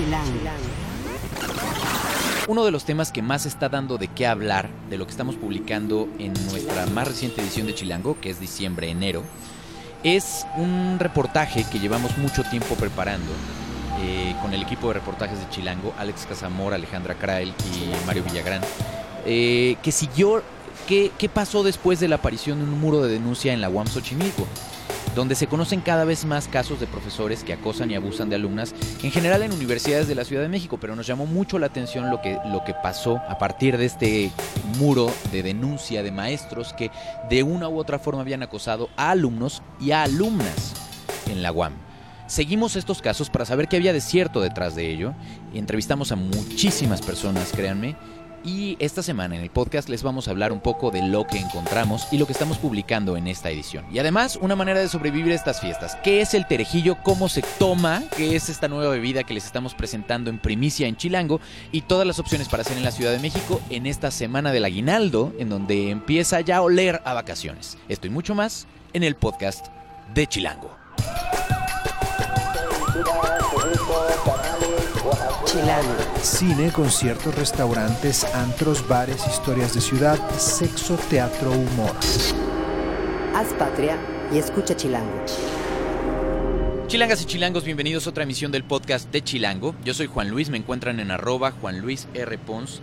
Chilango. Uno de los temas que más está dando de qué hablar de lo que estamos publicando en nuestra más reciente edición de Chilango, que es diciembre-enero, es un reportaje que llevamos mucho tiempo preparando eh, con el equipo de reportajes de Chilango, Alex Casamor, Alejandra Krael y Mario Villagrán, eh, que siguió qué, pasó después de la aparición de un muro de denuncia en la UAM Xochimilco donde se conocen cada vez más casos de profesores que acosan y abusan de alumnas, en general en universidades de la Ciudad de México, pero nos llamó mucho la atención lo que, lo que pasó a partir de este muro de denuncia de maestros que de una u otra forma habían acosado a alumnos y a alumnas en la UAM. Seguimos estos casos para saber qué había de cierto detrás de ello. Entrevistamos a muchísimas personas, créanme, y esta semana en el podcast les vamos a hablar un poco de lo que encontramos y lo que estamos publicando en esta edición. Y además, una manera de sobrevivir a estas fiestas. ¿Qué es el terejillo? ¿Cómo se toma? ¿Qué es esta nueva bebida que les estamos presentando en primicia en Chilango? Y todas las opciones para hacer en la Ciudad de México en esta semana del aguinaldo, en donde empieza ya a oler a vacaciones. Esto y mucho más en el podcast de Chilango. Chilango. Cine, conciertos, restaurantes, antros, bares, historias de ciudad, sexo, teatro, humor. Haz patria y escucha Chilango. Chilangas y chilangos, bienvenidos a otra emisión del podcast de Chilango. Yo soy Juan Luis, me encuentran en arroba Juan Luis R. Pons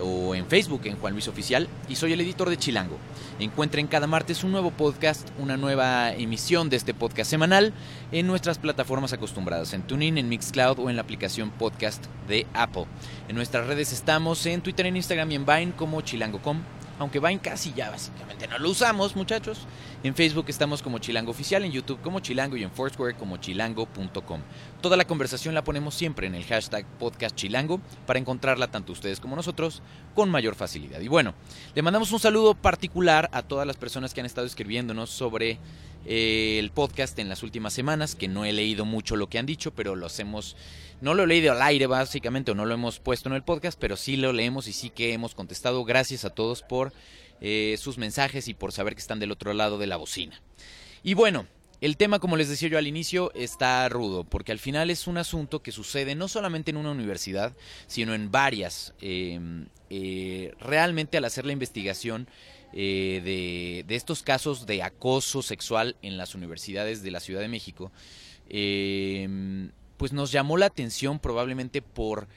o en Facebook en Juan Luis Oficial y soy el editor de Chilango. Encuentren cada martes un nuevo podcast, una nueva emisión de este podcast semanal en nuestras plataformas acostumbradas, en TuneIn, en Mixcloud o en la aplicación podcast de Apple. En nuestras redes estamos en Twitter, en Instagram y en Vine como chilango.com aunque Vine casi ya básicamente no lo usamos, muchachos. En Facebook estamos como Chilango Oficial, en YouTube como Chilango y en Foursquare como chilango.com. Toda la conversación la ponemos siempre en el hashtag podcast chilango para encontrarla tanto ustedes como nosotros con mayor facilidad. Y bueno, le mandamos un saludo particular a todas las personas que han estado escribiéndonos sobre eh, el podcast en las últimas semanas, que no he leído mucho lo que han dicho, pero los hemos, no lo he leído al aire básicamente, o no lo hemos puesto en el podcast, pero sí lo leemos y sí que hemos contestado. Gracias a todos por eh, sus mensajes y por saber que están del otro lado de la bocina. Y bueno, el tema, como les decía yo al inicio, está rudo, porque al final es un asunto que sucede no solamente en una universidad, sino en varias. Em, eh, realmente al hacer la investigación eh, de, de, estos casos de acoso sexual en las universidades de la Ciudad de México, eh, pues nos llamó la atención probablemente por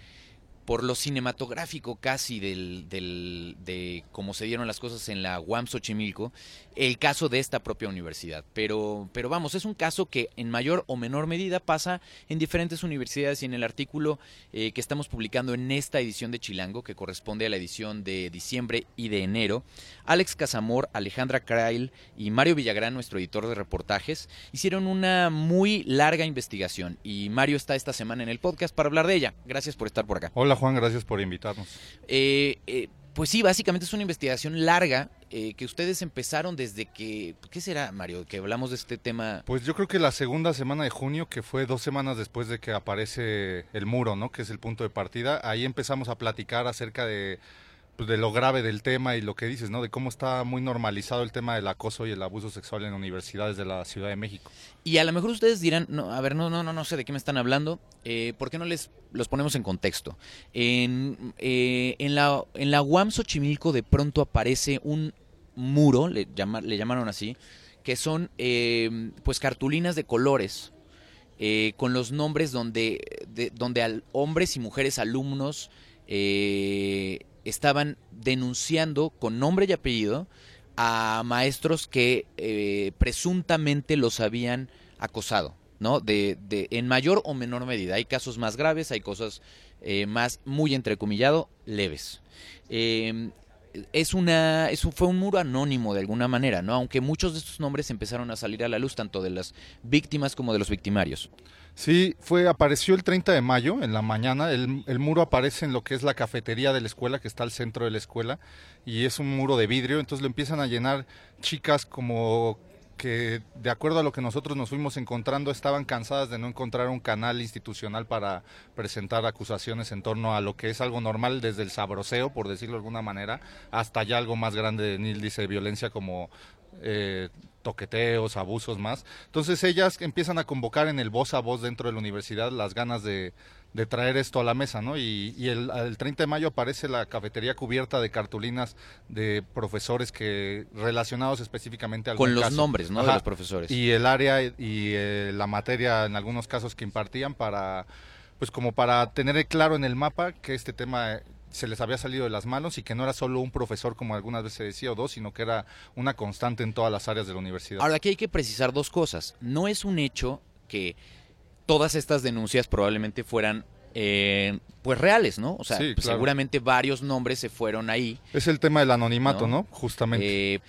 por lo cinematográfico casi del, del, de cómo se dieron las cosas en la UAM Xochimilco, el caso de esta propia universidad. Pero, pero vamos, es un caso que en mayor o menor medida pasa en diferentes universidades y en el artículo eh, que estamos publicando en esta edición de Chilango, que corresponde a la edición de diciembre y de enero, Alex Casamor, Alejandra Krail y Mario Villagrán, nuestro editor de reportajes, hicieron una muy larga investigación y Mario está esta semana en el podcast para hablar de ella. Gracias por estar por acá. Hola Juan, gracias por invitarnos. Eh, eh, pues sí, básicamente es una investigación larga eh, que ustedes empezaron desde que, ¿qué será Mario? Que hablamos de este tema. Pues yo creo que la segunda semana de junio, que fue dos semanas después de que aparece el muro, ¿no? Que es el punto de partida, ahí empezamos a platicar acerca de pues, de lo grave del tema y lo que dices, ¿no? De cómo está muy normalizado el tema del acoso y el abuso sexual en universidades de la Ciudad de México. Y a lo mejor ustedes dirán, no, a ver, no, no, no, no sé de qué me están hablando. Eh, ¿Por qué no les los ponemos en contexto? En, eh, en la en la UAM Xochimilco de pronto aparece un muro, le, llama, le llamaron así, que son eh, pues cartulinas de colores. Eh, con los nombres donde, de, donde al, hombres y mujeres alumnos eh, estaban denunciando con nombre y apellido a maestros que eh, presuntamente los habían acosado, ¿no? De, de, en mayor o menor medida. Hay casos más graves, hay cosas eh, más, muy entrecomillado, leves. Eh, es una es un, fue un muro anónimo de alguna manera, ¿no? Aunque muchos de estos nombres empezaron a salir a la luz tanto de las víctimas como de los victimarios. Sí, fue, apareció el 30 de mayo en la mañana. El, el, muro aparece en lo que es la cafetería de la escuela, que está al centro de la escuela, y es un muro de vidrio. Entonces lo empiezan a llenar chicas como que, de acuerdo a lo que nosotros nos fuimos encontrando, estaban cansadas de no encontrar un canal institucional para presentar acusaciones en torno a lo que es algo normal, desde el sabroseo, por decirlo de alguna manera, hasta ya algo más grande, Neil dice, violencia como eh, toqueteos, abusos más. Entonces ellas empiezan a convocar en el voz a voz dentro de la universidad las ganas de, de traer esto a la mesa, ¿no? Y, y el, el, 30 de mayo aparece la cafetería cubierta de cartulinas de profesores que relacionados específicamente al Con los nombres, ¿no? de los profesores. Y el área y eh, la materia en algunos casos que impartían para, pues como para tener claro en el mapa que este tema se les había salido de las manos y que no era solo un profesor como algunas veces se decía o dos, sino que era una constante en todas las áreas de la universidad. Ahora aquí hay que precisar dos cosas. No es un hecho que todas estas denuncias probablemente fueran eh, pues reales, ¿no? O sea, pues, seguramente varios nombres se fueron ahí. Es el tema del anonimato, ¿no? Justamente. Eh,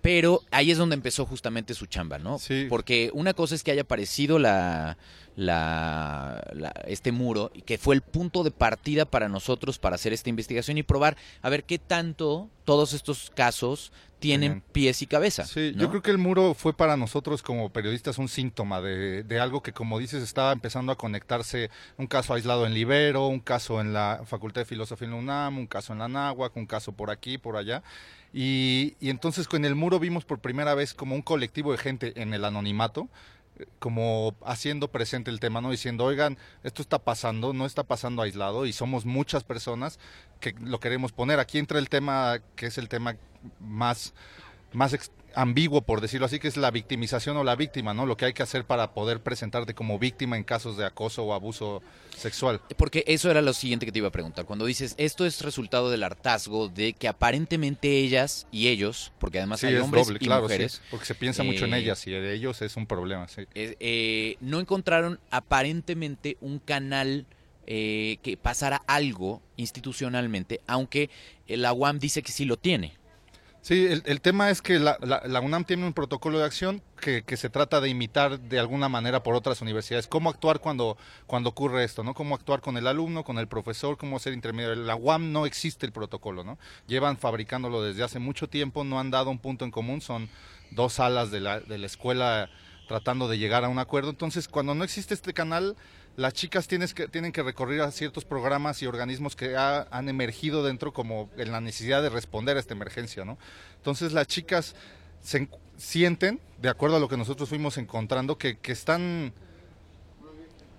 pero ahí es donde empezó justamente su chamba, ¿no? Sí. Porque una cosa es que haya aparecido la, la, este muro, que fue el punto de partida para nosotros para hacer esta investigación y probar a ver qué tanto todos estos casos tienen pies y cabeza. Sí, yo creo que el muro fue para nosotros como periodistas un síntoma de, de, algo que, como dices, estaba empezando a conectarse, un caso aislado en Libero, un caso en la Facultad de Filosofía en la UNAM, un caso en la Náhuac, un caso por aquí, por allá. Y, y entonces con el muro vimos por primera vez como un colectivo de gente en el anonimato, como haciendo presente el tema, ¿no? Diciendo, oigan, esto está pasando, no está pasando aislado y somos muchas personas que lo queremos poner. Aquí entra el tema que es el tema más, más ambiguo, por decirlo así, que es la victimización o la víctima, ¿no? Lo que hay que hacer para poder presentarte como víctima en casos de acoso o abuso sexual. Porque eso era lo siguiente que te iba a preguntar. Cuando dices, esto es resultado del hartazgo de que aparentemente ellas y ellos, porque además hay hombres y mujeres... porque se piensa mucho en eh, ellas y de ellos es un problema, sí. Eh, no encontraron aparentemente un canal... Eh, que pasara algo institucionalmente, aunque la UAM dice que sí lo tiene. Sí, el, tema es que la, la, UNAM tiene un protocolo de acción que, que, se trata de imitar de alguna manera por otras universidades. Cómo actuar cuando, cuando ocurre esto, ¿no? Cómo actuar con el alumno, con el profesor, cómo ser intermediario. La UAM no existe el protocolo, ¿no? Llevan fabricándolo desde hace mucho tiempo, no han dado un punto en común, son dos salas de la, de la escuela tratando de llegar a un acuerdo. Entonces, cuando no existe este canal, las chicas tienen que recorrer a ciertos programas y organismos que han emergido dentro como en la necesidad de responder a esta emergencia, ¿no? Entonces las chicas se sienten, de acuerdo a lo que nosotros fuimos encontrando, que, están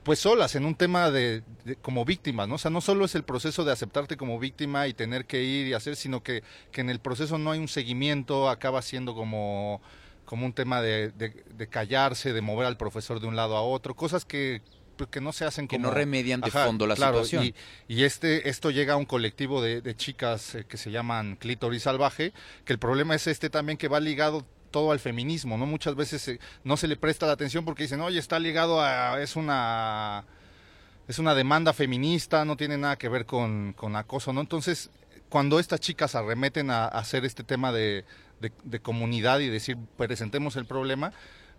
pues solas en un tema de, como víctimas, ¿no? O sea, no solo es el proceso de aceptarte como víctima y tener que ir y hacer, sino que en el proceso no hay un seguimiento, acaba siendo como, como un tema de, de callarse, de mover al profesor de un lado a otro, cosas que pues, que no se hacen como... Que no remedian de fondo la situación. Y, y, este, esto llega a un colectivo de, chicas eh, que se llaman Clítoris Salvaje, que el problema es este también que va ligado todo al feminismo, ¿no? Muchas veces eh, no se le presta la atención porque dicen, oye, está ligado a... es una... Es una demanda feminista, no tiene nada que ver con, con acoso, ¿no? Entonces, cuando estas chicas arremeten a, hacer este tema de, de comunidad y decir, presentemos el problema,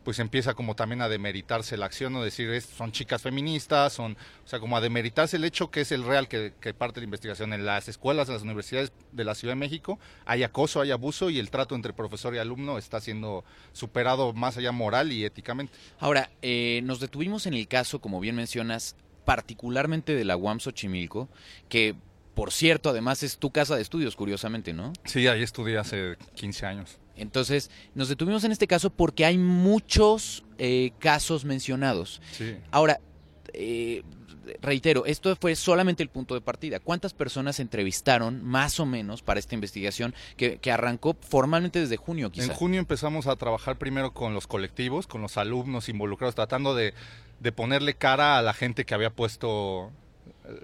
pues empieza como también a demeritarse la acción, o decir, es, son chicas feministas, son, o sea, como a demeritarse el hecho que es el real que, parte de la investigación. En las escuelas, en las universidades de la Ciudad de México, hay acoso, hay abuso y el trato entre profesor y alumno está siendo superado más allá moral y éticamente. Ahora, eh, nos detuvimos en el caso, como bien mencionas, particularmente de la UAM Xochimilco, que por cierto, además es tu casa de estudios, curiosamente, ¿no? Sí, ahí estudié hace 15 años. Entonces, nos detuvimos en este caso porque hay muchos eh, casos mencionados. Ahora, eh, reitero, esto fue solamente el punto de partida. ¿Cuántas personas entrevistaron más o menos para esta investigación que, arrancó formalmente desde junio En junio empezamos a trabajar primero con los colectivos, con los alumnos involucrados, tratando de, de ponerle cara a la gente que había puesto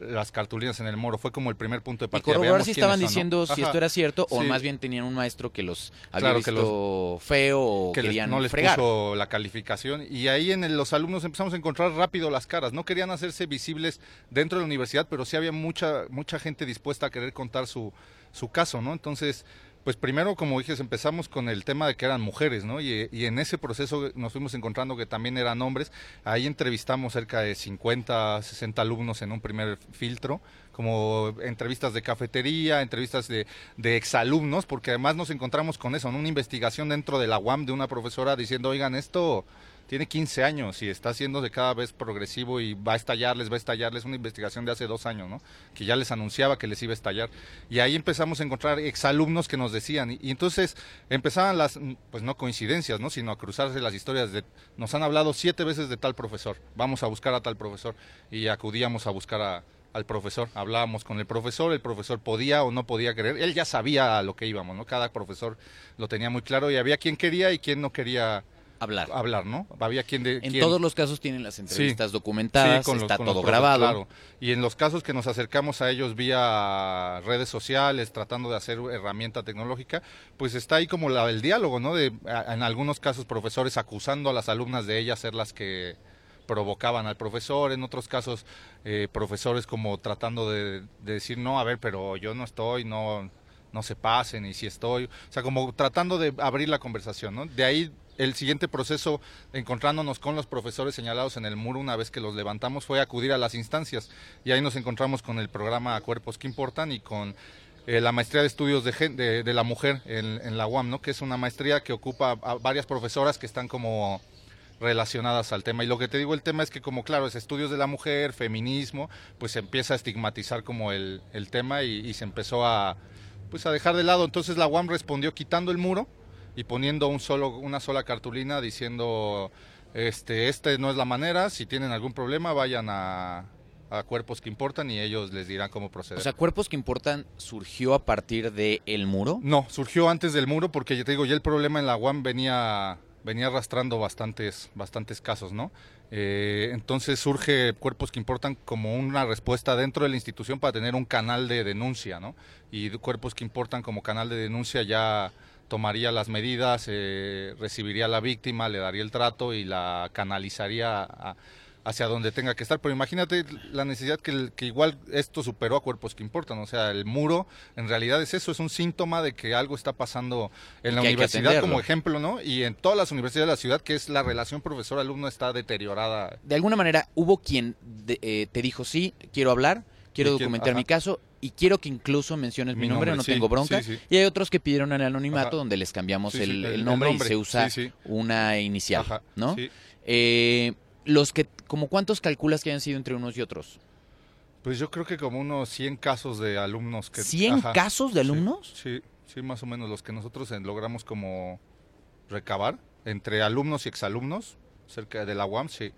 las cartulinas en el moro. Fue como el primer punto de partida. Y corroborar si estaban diciendo si esto era cierto o más bien tenían un maestro que los había visto feo o que querían no les puso la calificación. Y ahí en los alumnos empezamos a encontrar rápido las caras. No querían hacerse visibles dentro de la universidad, pero sí había mucha, mucha gente dispuesta a querer contar su, su caso, ¿no? Entonces pues primero, como dije, empezamos con el tema de que eran mujeres, ¿no? Y, en ese proceso nos fuimos encontrando que también eran hombres. Ahí entrevistamos cerca de 50, 60 alumnos en un primer filtro, como entrevistas de cafetería, entrevistas de, exalumnos, porque además nos encontramos con eso, en una investigación dentro de la UAM de una profesora diciendo, oigan, esto tiene 15 años y está haciéndose cada vez progresivo y va a estallarles, va a estallarles una investigación de hace dos años, ¿no? Que ya les anunciaba que les iba a estallar. Y ahí empezamos a encontrar exalumnos que nos decían, y, y entonces empezaban las, pues no coincidencias, ¿no? Sino a cruzarse las historias de, nos han hablado siete veces de tal profesor, vamos a buscar a tal profesor, y acudíamos a buscar a al profesor, hablábamos con el profesor, el profesor podía o no podía querer, él ya sabía a lo que íbamos, ¿no? Cada profesor lo tenía muy claro y había quien quería y quien no quería Hablar. hablar, ¿no? Había quien de En quien- todos los casos tienen las entrevistas Sí. documentadas, Sí, con los- está con todo grabado. claro. Y en los casos que nos acercamos a ellos vía redes sociales, tratando de hacer herramienta tecnológica, pues está ahí como la, el diálogo, ¿no? De, a- en algunos casos profesores acusando a las alumnas de ellas ser las que provocaban al profesor, en otros casos eh, profesores como tratando de, de decir, no, a ver, pero yo no estoy, no, no se pasen y si estoy, o sea, como tratando de abrir la conversación, ¿no? De ahí el siguiente proceso, encontrándonos con los profesores señalados en el muro una vez que los levantamos, fue acudir a las instancias y ahí nos encontramos con el programa Cuerpos que Importan y con eh, la maestría de estudios de, la mujer en, la UAM, ¿no? que es una maestría que ocupa a varias profesoras que están como relacionadas al tema. Y lo que te digo, el tema es que como claro, es estudios de la mujer, feminismo, pues se empieza a estigmatizar como el, el tema y, y se empezó a pues a dejar de lado. Entonces la UAM respondió quitando el muro y poniendo un solo, una sola cartulina diciendo este, este no es la manera, si tienen algún problema vayan a, a cuerpos que importan y ellos les dirán cómo proceder. O sea, Cuerpos que Importan surgió a partir de El Muro. No, surgió antes del muro porque ya te digo, ya el problema en la UAM venía, venía arrastrando bastantes, bastantes casos, ¿no? Eh, entonces surge Cuerpos que Importan como una respuesta dentro de la institución para tener un canal de denuncia, ¿no? Y Cuerpos que Importan como canal de denuncia ya tomaría las medidas, eh, recibiría a la víctima, le daría el trato y la canalizaría a- hacia donde tenga que estar. Pero imagínate la necesidad que, que igual esto superó a cuerpos que importan. O sea, el muro en realidad es eso, es un síntoma de que algo está pasando en Y la universidad como ejemplo, ¿no? Y en todas las universidades de la ciudad, que es la relación profesor-alumno está deteriorada. De alguna manera hubo quien de- eh, te dijo, sí, quiero hablar, quiero documentar mi caso y quiero que incluso menciones mi, Mi nombre, nombre, no sí, tengo bronca. sí, sí. Y hay otros que pidieron el anonimato Ajá. donde les cambiamos Sí, sí, el, el- el el nombre, y se usa Sí, sí. una inicial, Ajá, ¿no? sí. Eh, los que, como cuántos calculas que hayan sido entre unos y otros? Pues yo creo que como unos 100 casos de alumnos que... ¿100 ajá, casos de sí, alumnos? Sí, sí, más o menos los que nosotros eh, logramos como recabar entre alumnos y exalumnos cerca de la UAM, sí.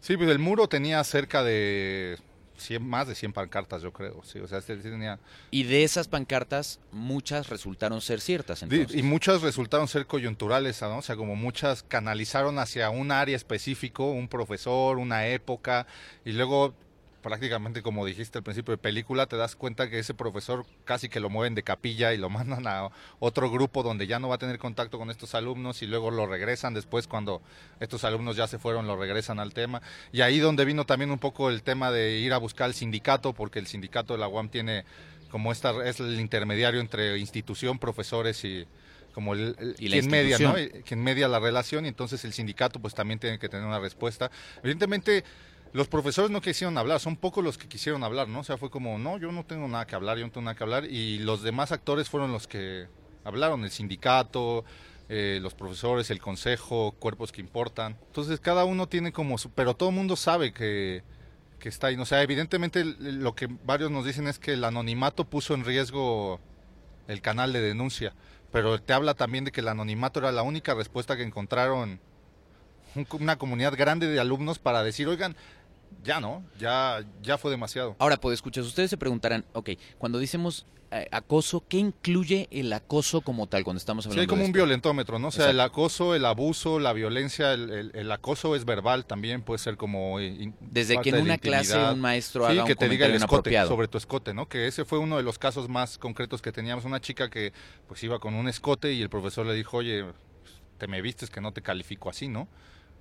Sí, pues el muro tenía cerca de 100, más de 100 pancartas, yo creo, sí, o sea, este tenía... Y de esas pancartas, muchas resultaron ser ciertas. Entonces. Y muchas resultaron ser coyunturales, ¿no? O sea, como muchas canalizaron hacia un área específico, un profesor, una época, y luego prácticamente como dijiste al principio de película, te das cuenta que ese profesor casi que lo mueven de capilla y lo mandan a otro grupo donde ya no va a tener contacto con estos alumnos y luego lo regresan después cuando estos alumnos ya se fueron, lo regresan al tema. Y ahí donde vino también un poco el tema de ir a buscar el sindicato, porque el sindicato de la UAM tiene como esta, es el intermediario entre institución, profesores y como el, el- Y quien media, ¿no? quien media la relación y entonces el sindicato pues también tiene que tener una respuesta. Evidentemente los profesores no quisieron hablar, son pocos los que quisieron hablar, ¿no? O sea, fue como, no, yo no tengo nada que hablar, yo no tengo nada que hablar y los demás actores fueron los que hablaron, el sindicato, eh, los profesores, el consejo, cuerpos que importan. Entonces cada uno tiene como su, pero todo el mundo sabe que que está ahí. O sea, evidentemente lo que varios nos dicen es que el anonimato puso en riesgo el canal de denuncia, pero te habla también de que el anonimato era la única respuesta que encontraron un- una comunidad grande de alumnos para decir, oigan, ya no, ya, ya fue demasiado. Ahora, pues escuchas, ustedes se preguntarán, ok, cuando decimos eh, acoso, ¿qué incluye el acoso como tal cuando estamos Sí, hablando hay como de un violentómetro, ¿no? O sea, Exacto. el acoso, el abuso, la violencia, el, el- el acoso es verbal también, puede ser como... eh, in- Desde que en una clase un maestro Sí, haga que un te diga el escote, inapropiado. sobre tu escote, ¿no? Que ese fue uno de los casos más concretos que teníamos. Una chica que pues iba con un escote y el profesor le dijo, oye, te me vistes que no te califico así, ¿no?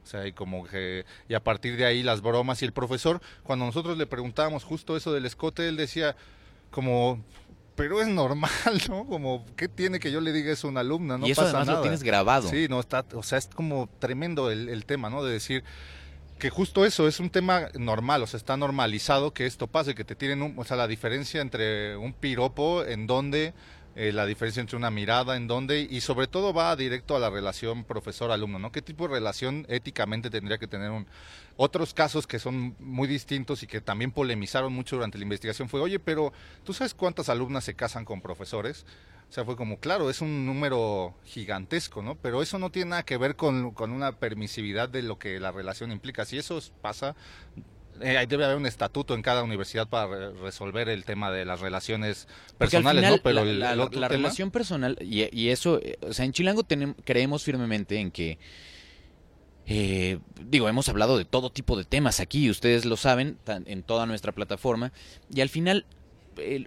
O sea, y como que, y a partir de ahí las bromas y el profesor, cuando nosotros le preguntábamos justo eso del escote, él decía como, pero es normal, ¿no? Como, ¿qué tiene que yo le diga eso a una alumna? No y eso pasa además nada. lo tienes grabado. Sí, no está, o sea, es como tremendo el, el tema, ¿no? De decir que justo eso es un tema normal, o sea, está normalizado que esto pase, que te tiren un, o sea, la diferencia entre un piropo en donde eh, la diferencia entre una mirada, en dónde, y sobre todo va directo a la relación profesor-alumno, ¿no? ¿Qué tipo de relación éticamente tendría que tener un... Otros casos que son muy distintos y que también polemizaron mucho durante la investigación fue, oye, pero ¿tú sabes cuántas alumnas se casan con profesores? O sea, fue como, claro, es un número gigantesco, ¿no? Pero eso no tiene nada que ver con, con una permisividad de lo que la relación implica. Si eso pasa, eh, debe haber un estatuto en cada universidad para resolver el tema de las relaciones personales, ¿no? Pero la, relación personal, y, eso, eh, o sea, en Chilango tenemos, creemos firmemente en que, eh, digo, hemos hablado de todo tipo de temas aquí, ustedes lo saben, en toda nuestra plataforma, y al final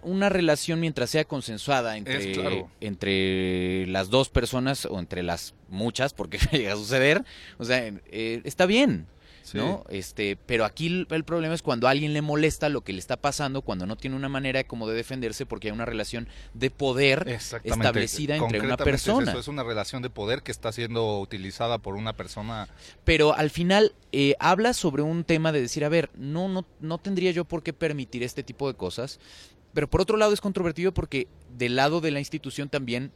una relación mientras sea consensuada entre, entre las dos personas o entre las muchas, porque llega a suceder, o sea, está bien. ¿No? Este, pero aquí el, problema es cuando a alguien le molesta lo que le está pasando, cuando no tiene una manera como de defenderse porque hay una relación de poder establecida entre una persona. Es, eso, es una relación de poder que está siendo utilizada por una persona. Pero al final eh, habla sobre un tema de decir, a ver, no, no, no tendría yo por qué permitir este tipo de cosas. Pero por otro lado es controvertido porque del lado de la institución también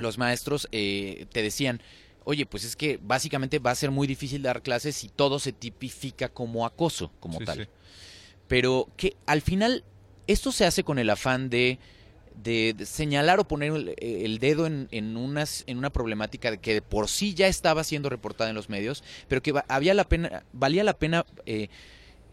los maestros eh, te decían, oye, pues es que básicamente va a ser muy difícil dar clases si todo se tipifica como acoso, como tal. Pero que al final esto se hace con el afán de, de, señalar o poner el, dedo en, en, unas, en una problemática que por sí ya estaba siendo reportada en los medios, pero que había la pena, valía la pena eh,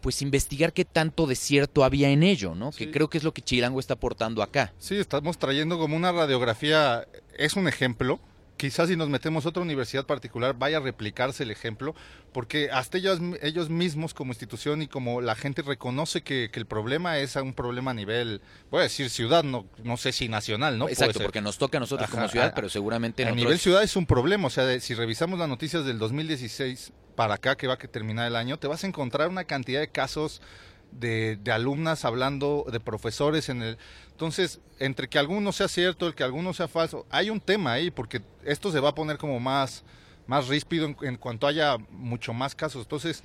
pues investigar qué tanto de cierto había en ello, ¿no? Que creo que es lo que Chilango está aportando acá. Sí, estamos trayendo como una radiografía, es un ejemplo, quizás si nos metemos a otra universidad particular vaya a replicarse el ejemplo, porque hasta ellos, ellos mismos como institución y como la gente reconoce que, el problema es un problema a nivel, voy a decir ciudad, no, no sé si nacional, ¿no? Exacto, porque nos toca a nosotros como ciudad, pero seguramente a nivel ciudad es un problema, o sea, si revisamos las noticias del 2016 para acá que va a terminar el año, te vas a encontrar una cantidad de casos de, de, alumnas hablando, de profesores en el... Entonces, entre que alguno sea cierto, el que alguno sea falso, hay un tema ahí, porque esto se va a poner como más, más ríspido en, cuanto haya mucho más casos. Entonces,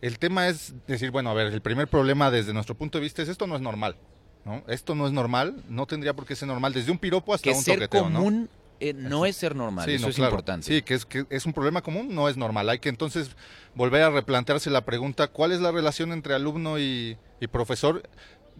el tema es decir, bueno, a ver, el primer problema desde nuestro punto de vista es esto no es normal. ¿no? Esto no es normal, no tendría por qué ser normal, desde un piropo hasta un ser común eh, no es ser normal, eso es importante. Sí, que es, que es un problema común, no es normal. Hay que entonces volver a replantearse la pregunta, ¿cuál es la relación entre alumno y, profesor?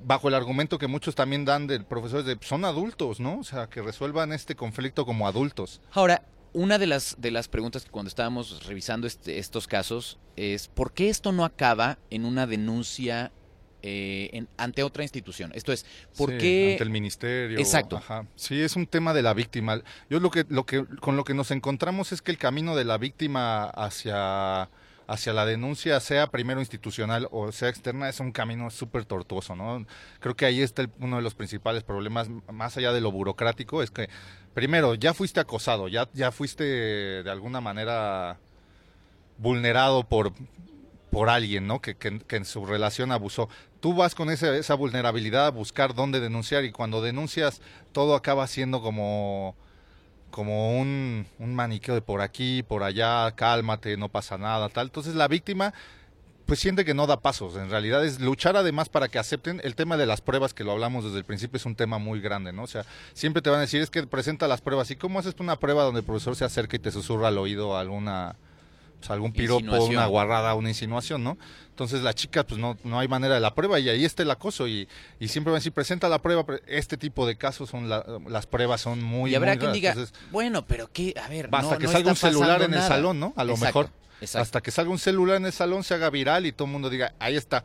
Bajo el argumento que muchos también dan del profesor de son adultos, ¿no? O sea, que resuelvan este conflicto como adultos. Ahora, una de las, de las preguntas que cuando estábamos revisando este, estos casos es, ¿por qué esto no acaba en una denuncia eh, ante otra institución. Esto es, ¿por qué? Ante el ministerio. Exacto. Sí, es un tema de la víctima. Yo lo que, lo que, con lo que nos encontramos es que el camino de la víctima hacia hacia la denuncia, sea primero institucional o sea externa, es un camino súper tortuoso, ¿no? Creo que ahí está uno de los principales problemas, más allá de lo burocrático, es que, primero, ya fuiste acosado, ya, ya fuiste de alguna manera vulnerado por, por alguien, ¿no? Que, que, en su relación abusó. Tú vas con esa, esa vulnerabilidad a buscar dónde denunciar y cuando denuncias todo acaba siendo como, como un, un maniqueo de por aquí, por allá, cálmate, no pasa nada, tal. Entonces la víctima pues siente que no da pasos. En realidad es luchar además para que acepten el tema de las pruebas, que lo hablamos desde el principio, es un tema muy grande, ¿no? O sea, siempre te van a decir, es que presenta las pruebas. ¿Y cómo haces una prueba donde el profesor se acerca y te susurra al oído alguna pues, algún piropo, una guarrada, una insinuación, ¿no? Entonces la chica, pues no, no hay manera de la prueba y ahí está el acoso y, y siempre van a decir, presenta la prueba, este tipo de casos son las pruebas son muy... Y habrá quien diga, bueno, pero qué, a ver, Basta que salga un celular en el salón, ¿no? A lo mejor. Hasta que salga un celular en el salón, se haga viral y todo el mundo diga, ahí está.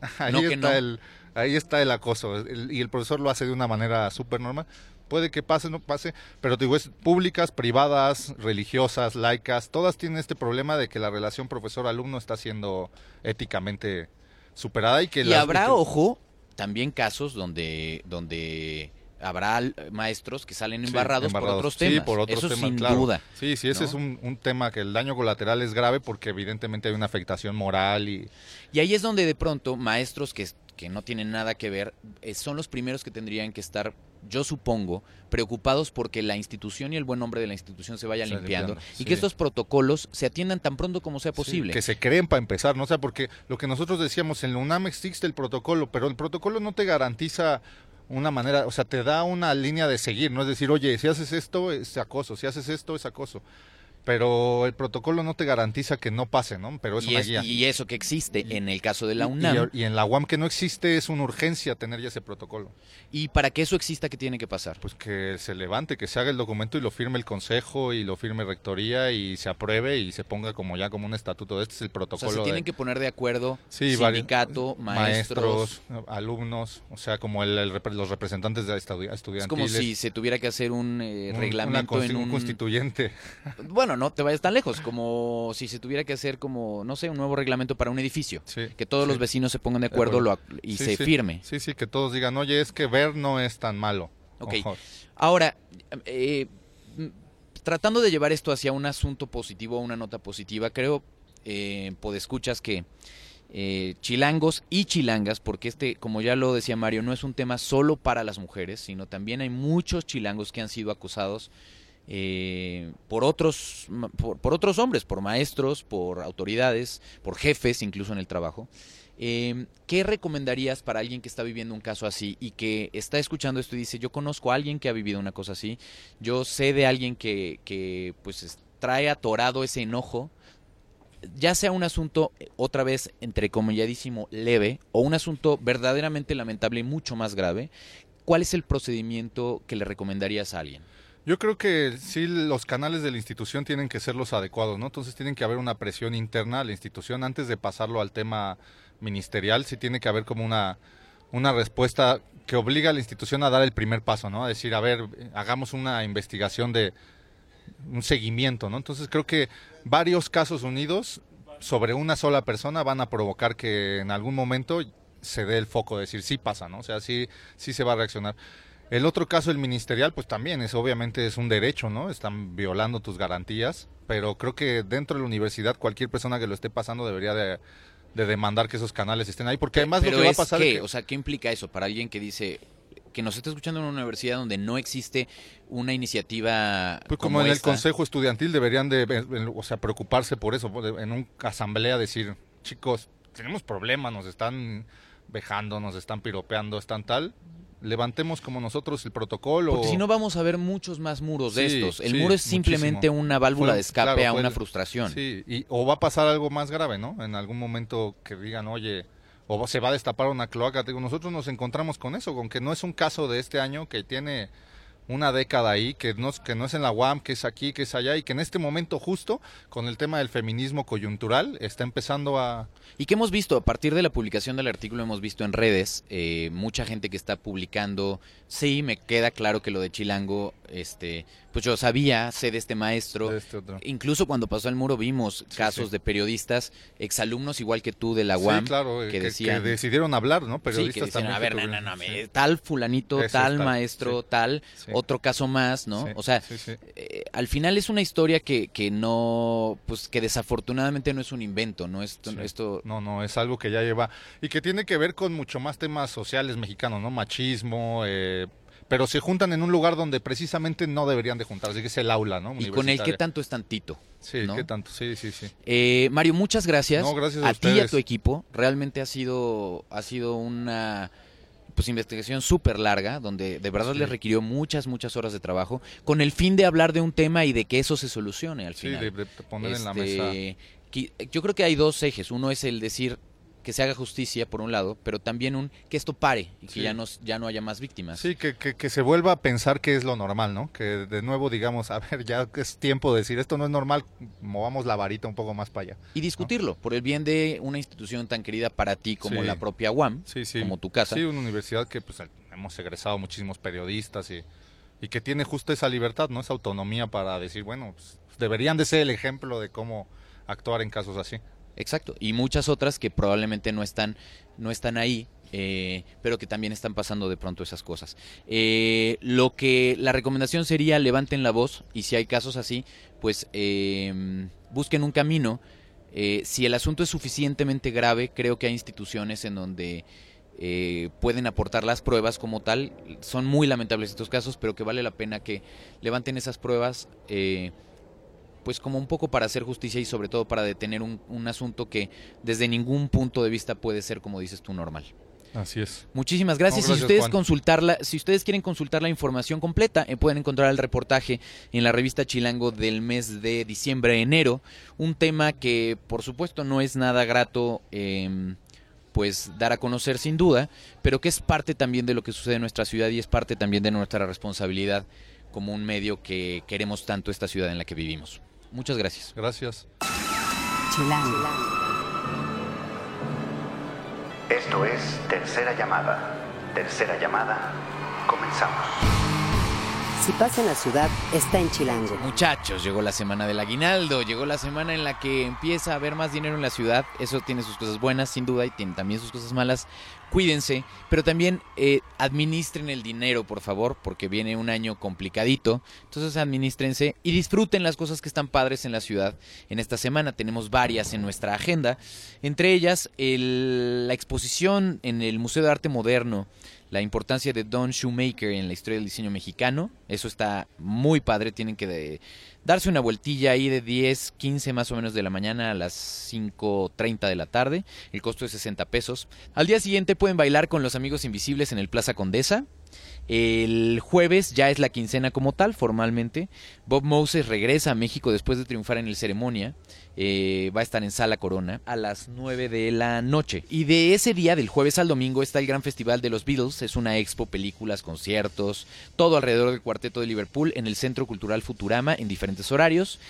Ahí está el ahí está el acoso. y el profesor lo hace de una manera súper normal puede que pase, no pase, pero digo, es públicas, privadas, religiosas, laicas, todas tienen este problema de que la relación profesor-alumno está siendo éticamente superada y que... Y habrá, ojo, también casos donde, donde habrá maestros que salen embarrados, por otros temas. Sí, por otros Eso temas, sin duda. Sí, sí, ese es un, un, tema que el daño colateral es grave porque evidentemente hay una afectación moral y... Y ahí es donde de pronto maestros que, que no tienen nada que ver eh, son los primeros que tendrían que estar yo supongo, preocupados porque la institución y el buen nombre de la institución se vayan limpiando, y que estos protocolos se atiendan tan pronto como sea posible. que se creen para empezar, ¿no? O sea, porque lo que nosotros decíamos, en la UNAM existe el protocolo, pero el protocolo no te garantiza una manera, o sea, te da una línea de seguir, no es decir, oye, si haces esto es acoso, si haces esto es acoso pero el protocolo no te garantiza que no pase, ¿no? Pero es y una es- guía. Y eso que existe en el caso de la UNAM. Y, y en la UAM que no existe es una urgencia tener ya ese protocolo. Y, para que eso exista, ¿qué tiene que pasar? Pues que se levante, que se haga el documento y lo firme el consejo y lo firme rectoría y se apruebe y se ponga como ya como un estatuto. Este es el O protocolo. sea, se tienen de- que poner de acuerdo Sí, sindicato, maestros. alumnos, o sea, como el, el repre- los representantes de estu- estudiantiles. Es como si se tuviera que hacer un eh, una reglamento en un un... constituyente. Bueno, no te vayas tan lejos, como si se tuviera que hacer como, no sé, un nuevo reglamento para un edificio. Sí, Que todos sí. los vecinos se pongan de De acuerdo, lo y Sí, se firme. Sí, sí, que todos digan, oye, es que ver no es tan malo. Ok. Ojo. Ahora, eh, m- tratando de llevar esto hacia un asunto positivo, una nota positiva, creo, eh, podescuchas que eh, chilangos y chilangas, porque este, como ya lo decía Mario, no es un tema solo para las mujeres, sino también hay muchos chilangos que han sido acosados eh, por otros por, otros hombres, por maestros, por autoridades, por jefes, incluso en el trabajo. Eh, ¿Qué recomendarías para alguien que está viviendo un caso así y que está escuchando esto y dice, yo conozco a alguien que ha vivido una cosa así, yo sé de alguien que, que pues es- trae atorado ese enojo, ya sea un asunto otra vez entre comilladísimo leve o un asunto verdaderamente lamentable y mucho más grave, ¿cuál es el procedimiento que le recomendarías a alguien? Yo creo que sí los canales de la institución tienen que ser los adecuados, ¿no? Entonces tienen que haber una presión interna a la institución antes de pasarlo al tema ministerial, sí tiene que haber como una una respuesta que obliga a la institución a dar el primer paso, ¿no? A decir, a ver, hagamos una investigación de un seguimiento, ¿no? Entonces creo que varios casos unidos sobre una sola persona van a provocar que en algún momento se dé el foco de decir sí pasa, ¿no? O sea, sí, sí se va a reaccionar. El otro caso, el ministerial, pues también es obviamente es un derecho, ¿no? Están violando tus garantías, pero creo que dentro de la universidad cualquier persona que lo esté pasando debería de, de demandar que esos canales estén ahí, porque además Pero lo que va a pasar es que- o sea, ¿qué implica eso para alguien que dice que nos está escuchando en una universidad donde no existe una iniciativa Pues como, en el consejo estudiantil deberían de, o sea, preocuparse por eso, en una asamblea decir, chicos, tenemos problemas, nos están vejando, nos están piropeando, están tal, levantemos como nosotros el protocolo. Porque si no vamos a ver muchos más muros de estos. El sí, muro es simplemente muchísimo. una válvula Fue- de escape claro, a una el- frustración. Sí, y, o va a pasar algo más grave, ¿no? En algún momento que digan, oye, o se va a destapar una cloaca. Digo, nosotros nos encontramos con eso, con que no es un caso de este año que tiene una década ahí, que no, que no es en la UAM, que es aquí, que es allá, y que en este momento justo, con el tema del feminismo coyuntural, está empezando a... Y que hemos visto, a partir de la publicación del artículo, hemos visto en redes eh, mucha gente que está publicando. Sí, me queda claro que lo de Chilango, este, pues yo sabía, sé de este maestro. de este. Incluso cuando pasó el muro vimos Sí, casos sí. de periodistas, exalumnos igual que tú de la Sí, UAM, claro, que decían- decidieron hablar, ¿no? sí, Periodistas que decían, también. a ver, no, no, no, me- tal fulanito, Eso tal es tal, maestro, tal, otro caso más, ¿no? o sea, eh, al final es una historia que, que no, pues que desafortunadamente no es un invento, ¿no? Esto, esto No, no, es algo que ya lleva y que tiene que ver con mucho más temas sociales mexicanos, ¿no? Machismo, eh, pero se juntan en un lugar donde precisamente no deberían de juntarse, que es el aula, ¿no? y con el que tanto es tantito. Sí, ¿no? qué tanto, sí, sí, sí. Eh, Mario, muchas gracias. No, gracias a ti y a tu equipo. Realmente ha sido, ha sido una pues investigación súper larga, donde de verdad Sí. les requirió muchas, muchas horas de trabajo, con el fin de hablar de un tema y de que eso se solucione al Sí, final. de, de poner en la Este, mesa. Yo creo que hay dos ejes. Uno es el decir que se haga justicia, por un lado, pero también un que esto pare y que Sí. ya, no, ya no haya más víctimas. Sí, que, que, que se vuelva a pensar que es lo normal, ¿no? Que de nuevo digamos, a ver, ya es tiempo de decir, esto no es normal, movamos la varita un poco más para allá. Y discutirlo, por el bien de una institución tan querida para ti como Sí. la propia UAM, sí. como tu casa. Sí, una universidad que pues hemos egresado muchísimos periodistas y, y que tiene justo esa libertad, ¿no? Esa autonomía para decir, bueno, pues, deberían de ser el ejemplo de cómo actuar en casos así. Exacto. Y muchas otras que probablemente no están, no están ahí, eh, pero que también están pasando de pronto esas cosas. Eh, lo que la recomendación sería levanten la voz y si hay casos así, pues eh, busquen un camino. Eh, si el asunto es suficientemente grave, creo que hay instituciones en donde eh, pueden aportar las pruebas como tal. Son muy lamentables estos casos, pero que vale la pena que levanten esas pruebas. eh, pues como un poco para hacer justicia y sobre todo para detener un, un asunto que desde ningún punto de vista puede ser, como dices tú, normal. Así es. Muchísimas gracias. No, si ustedes Juan. consultarla, si ustedes quieren consultar la información completa, eh, pueden encontrar el reportaje en la revista Chilango del mes de diciembre-enero. Un tema que, por supuesto, no es nada grato. em, pues dar a conocer sin duda, pero que es parte también de lo que sucede en nuestra ciudad y es parte también de nuestra responsabilidad como un medio que queremos tanto esta ciudad en la que vivimos. Muchas gracias. Gracias. Chilango. Esto es Tercera Llamada. Tercera Llamada. Comenzamos. Si pasa en la ciudad, está en Chilango. Muchachos, llegó la semana del aguinaldo, llegó la semana en la que empieza a haber más dinero en la ciudad. Eso tiene sus cosas buenas, sin duda, y tiene también sus cosas malas. Cuídense, pero también eh, administren el dinero, por favor, porque viene un año complicadito. Entonces, administrense y disfruten las cosas que están padres en la ciudad. En esta semana tenemos varias en nuestra agenda, entre ellas el- la exposición en el Museo de Arte Moderno la importancia de Don Shoemaker en la historia del diseño mexicano. Eso está muy padre. Tienen que darse una vueltilla ahí de 10, 15 más o menos de la mañana a las 5.30 de la tarde. El costo es 60 pesos. Al día siguiente pueden bailar con los amigos invisibles en el Plaza Condesa. El jueves ya es la quincena como tal, formalmente. Bob Moses regresa a México después de triunfar en el ceremonia. Eh, va a estar en Sala Corona a las 9 de la noche. Y de ese día, del jueves al domingo, está el gran festival de los Beatles. Es una expo, películas, conciertos, todo alrededor del cuarteto de Liverpool en el Centro Cultural Futurama en diferentes horarios.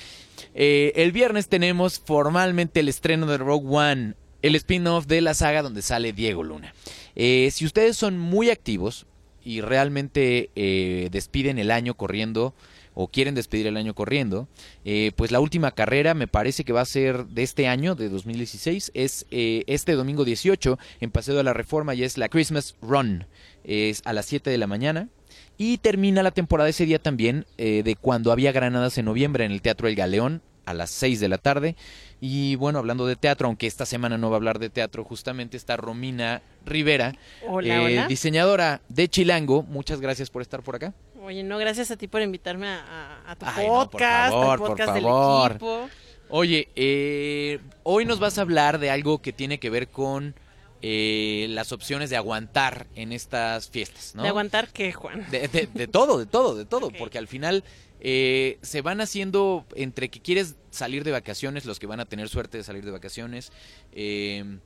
Eh, el viernes tenemos formalmente el estreno de Rogue One, el spin-off de la saga donde sale Diego Luna. Eh, si ustedes son muy activos y realmente eh, despiden el año corriendo o quieren despedir el año corriendo, eh, pues la última carrera me parece que va a ser de este año, de 2016, es eh, este domingo 18 en Paseo de la Reforma y es la Christmas Run. Es a las 7 de la mañana. Y termina la temporada ese día también eh, de cuando había granadas en noviembre en el Teatro El Galeón a las 6 de la tarde. Y bueno, hablando de teatro, aunque esta semana no va a hablar de teatro, justamente está Romina Rivera, Hola, eh, hola. diseñadora de Chilango. Muchas gracias por estar por acá. Oye, no, gracias a ti por invitarme a, a- a tu Ay, no, por podcast, favor, al por podcast favor. del equipo. Oye, eh, hoy nos vas a hablar de algo que tiene que ver con eh, las opciones de aguantar en estas fiestas, ¿no? De aguantar que, Juan. De, de- de todo, de todo, de todo, porque al final eh, se van haciendo entre que quieres salir de vacaciones, los que van a tener suerte de salir de vacaciones, eh,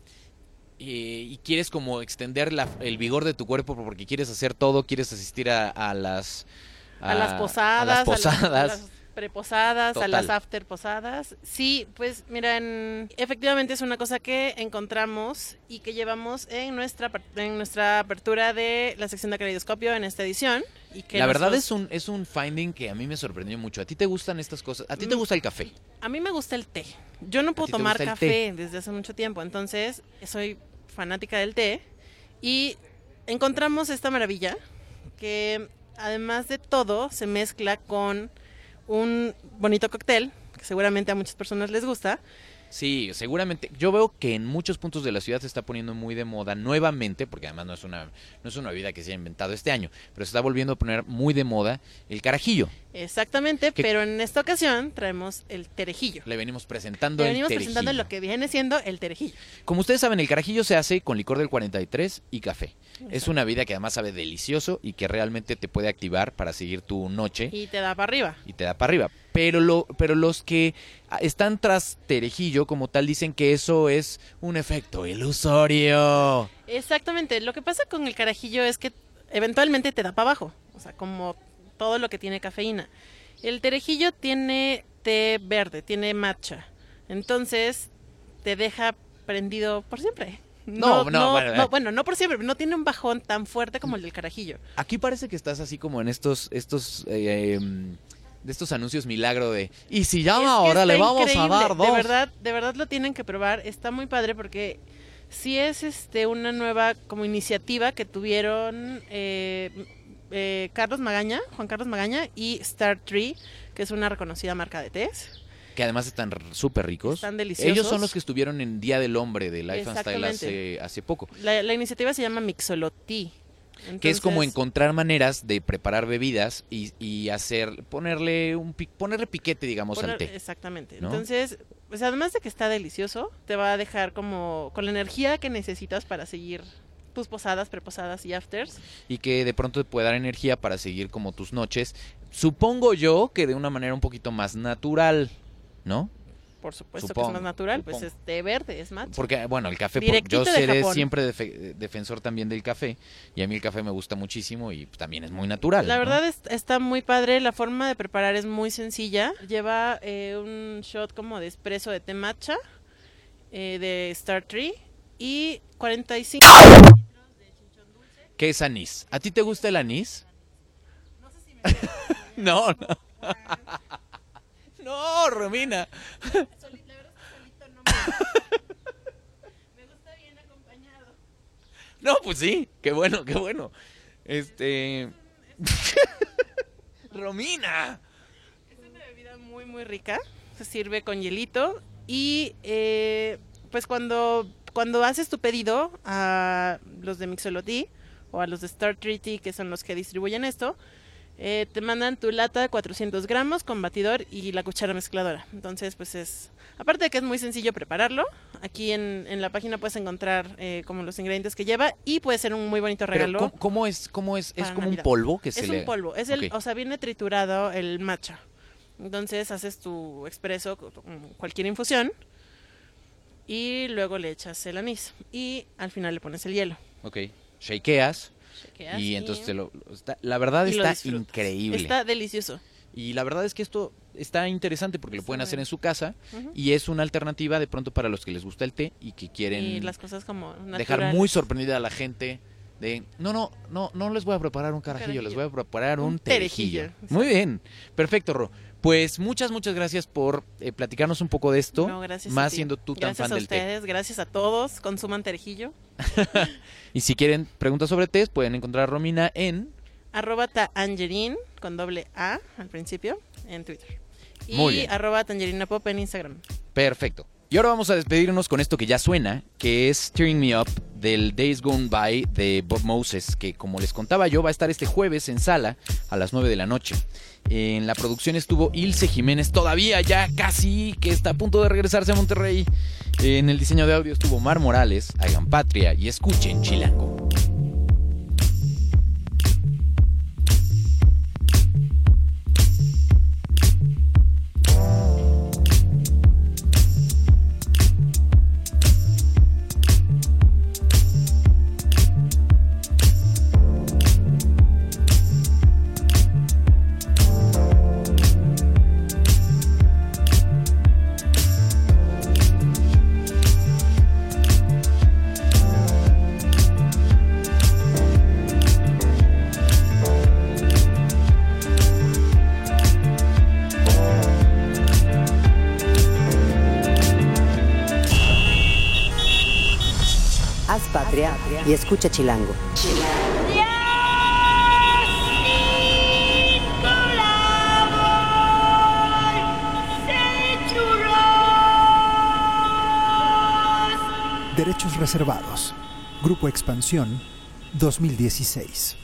y quieres como extender la- el vigor de tu cuerpo porque quieres hacer todo, quieres asistir a, a las... A, las posadas, a las posadas. a las preposadas, a las after posadas. Sí, pues miren, efectivamente es una cosa que encontramos y que llevamos en nuestra en nuestra apertura de la sección de caleidoscopio en esta edición. Y que La verdad es un, es un finding que a mí me sorprendió mucho. ¿A ti te gustan estas cosas? ¿A ti te Mm. gusta el café? A mí me gusta el té. Yo no puedo tomar café desde hace mucho tiempo, entonces soy fanática del té y encontramos esta maravilla que además de todo se mezcla con un bonito cóctel que seguramente a muchas personas les gusta. Sí, seguramente. Yo veo que en muchos puntos de la ciudad se está poniendo muy de moda nuevamente, porque además no es una, no es una bebida que se haya inventado este año, pero se está volviendo a poner muy de moda el carajillo. Exactamente, pero en esta ocasión traemos el terejillo. Le venimos presentando Le el venimos terejillo. presentando lo que viene siendo el terejillo. Como ustedes saben, el carajillo se hace con licor del 43 y café. Es una bebida que además sabe delicioso y que realmente te puede activar para seguir tu noche Y te da para arriba. y te da para arriba. Pero, lo, pero los que están tras terejillo como tal dicen que eso es un efecto ilusorio. Exactamente. Lo que pasa con el carajillo es que eventualmente te da para abajo. O sea, como todo lo que tiene cafeína. El terejillo tiene té verde, tiene matcha. Entonces, te deja prendido por siempre. No, no, bueno, eh. bueno, no por siempre, no tiene un bajón tan fuerte como el del carajillo. Aquí parece que estás así como en estos, estos, eh, em, de estos anuncios milagro de. Y si llama Es que ahora le vamos a dar dos. De verdad, de verdad lo tienen que probar. Está muy padre porque sí es este una nueva como iniciativa que tuvieron eh, eh, Carlos Magaña, Juan Carlos Magaña y Star Tree, que es una reconocida marca de tés. Que además están súper ricos. Están deliciosos. Ellos son los que estuvieron en Día del Hombre de Life and Style hace, hace poco. La, la iniciativa se llama Mixolotí. que es como encontrar maneras de preparar bebidas y, y hacer, ponerle un ponerle piquete, digamos, al té. Exactamente. ¿no? Entonces, pues además de que está delicioso, te va a dejar como con la energía que necesitas para seguir tus posadas, preposadas y afters. y que de pronto te puede dar energía para seguir como tus noches. Supongo yo que de una manera un poquito más natural, ¿no? Por supuesto que es más natural, pues es té verde, es matcha. Porque, bueno, el café, por- yo seré Japón. siempre defe- defensor también del café y a mí el café me gusta muchísimo y también es muy natural. La ¿no? verdad es- está muy padre, la forma de preparar es muy sencilla. Lleva eh, un shot como de espresso de té matcha, eh, de Star Tree y 45... ¿Qué es anís? ¿A ti te gusta el anís? no, no. no, Romina. No, pues sí, qué bueno, qué bueno. Este. Romina. Es una bebida muy, muy rica. Se sirve con hielito. Y eh, pues cuando, cuando haces tu pedido a los de Mixolotí o a los de Star Treaty, que son los que distribuyen esto, eh, te mandan tu lata de 400 gramos con batidor y la cuchara mezcladora. Entonces, pues es. Aparte de que es muy sencillo prepararlo, aquí en, en la página puedes encontrar eh, como los ingredientes que lleva y puede ser un muy bonito Pero, regalo. ¿cómo, cómo es? ¿Cómo es? ¿Es como un polvo que se Es le.? un polvo, es el, o sea, viene triturado el matcha. Entonces haces tu expreso con cualquier infusión y luego le echas el anís y al final le pones el hielo. Ok. Shakeas. Chequeas Y entonces te lo, está- la verdad está increíble. Está delicioso. Y la verdad es que esto está interesante porque lo pueden hacer en su casa y es una alternativa de pronto para los que les gusta el té y que quieren Y las cosas como dejar muy sorprendida a la gente de no, no, no, no les voy a preparar un carajillo, les voy a preparar un, Un terejillo. terejillo, Muy bien, perfecto, Ro. Pues muchas, muchas gracias por eh, platicarnos un poco de esto, No, gracias a más ti. siendo tú tan gracias fan a del té. ustedes, gracias a todos. Consuman terejillo. Y si quieren preguntas sobre té, pueden encontrar a Romina en Arroba Tangerine con doble A al principio en Twitter. Y Muy bien. arroba Tangerina Pop en Instagram. Perfecto. Y ahora vamos a despedirnos con esto que ya suena, que es Tearing Me Up del Days Gone By de Bob Moses, que como les contaba yo va a estar este jueves en sala a las 9 de la noche. En la producción estuvo Ilse Jiménez, todavía ya casi que está a punto de regresarse a Monterrey. En el diseño de audio estuvo Mar Morales, hagan patria y escuchen Chilango. Escucha Chilango. Derechos reservados. Grupo Expansión 2016.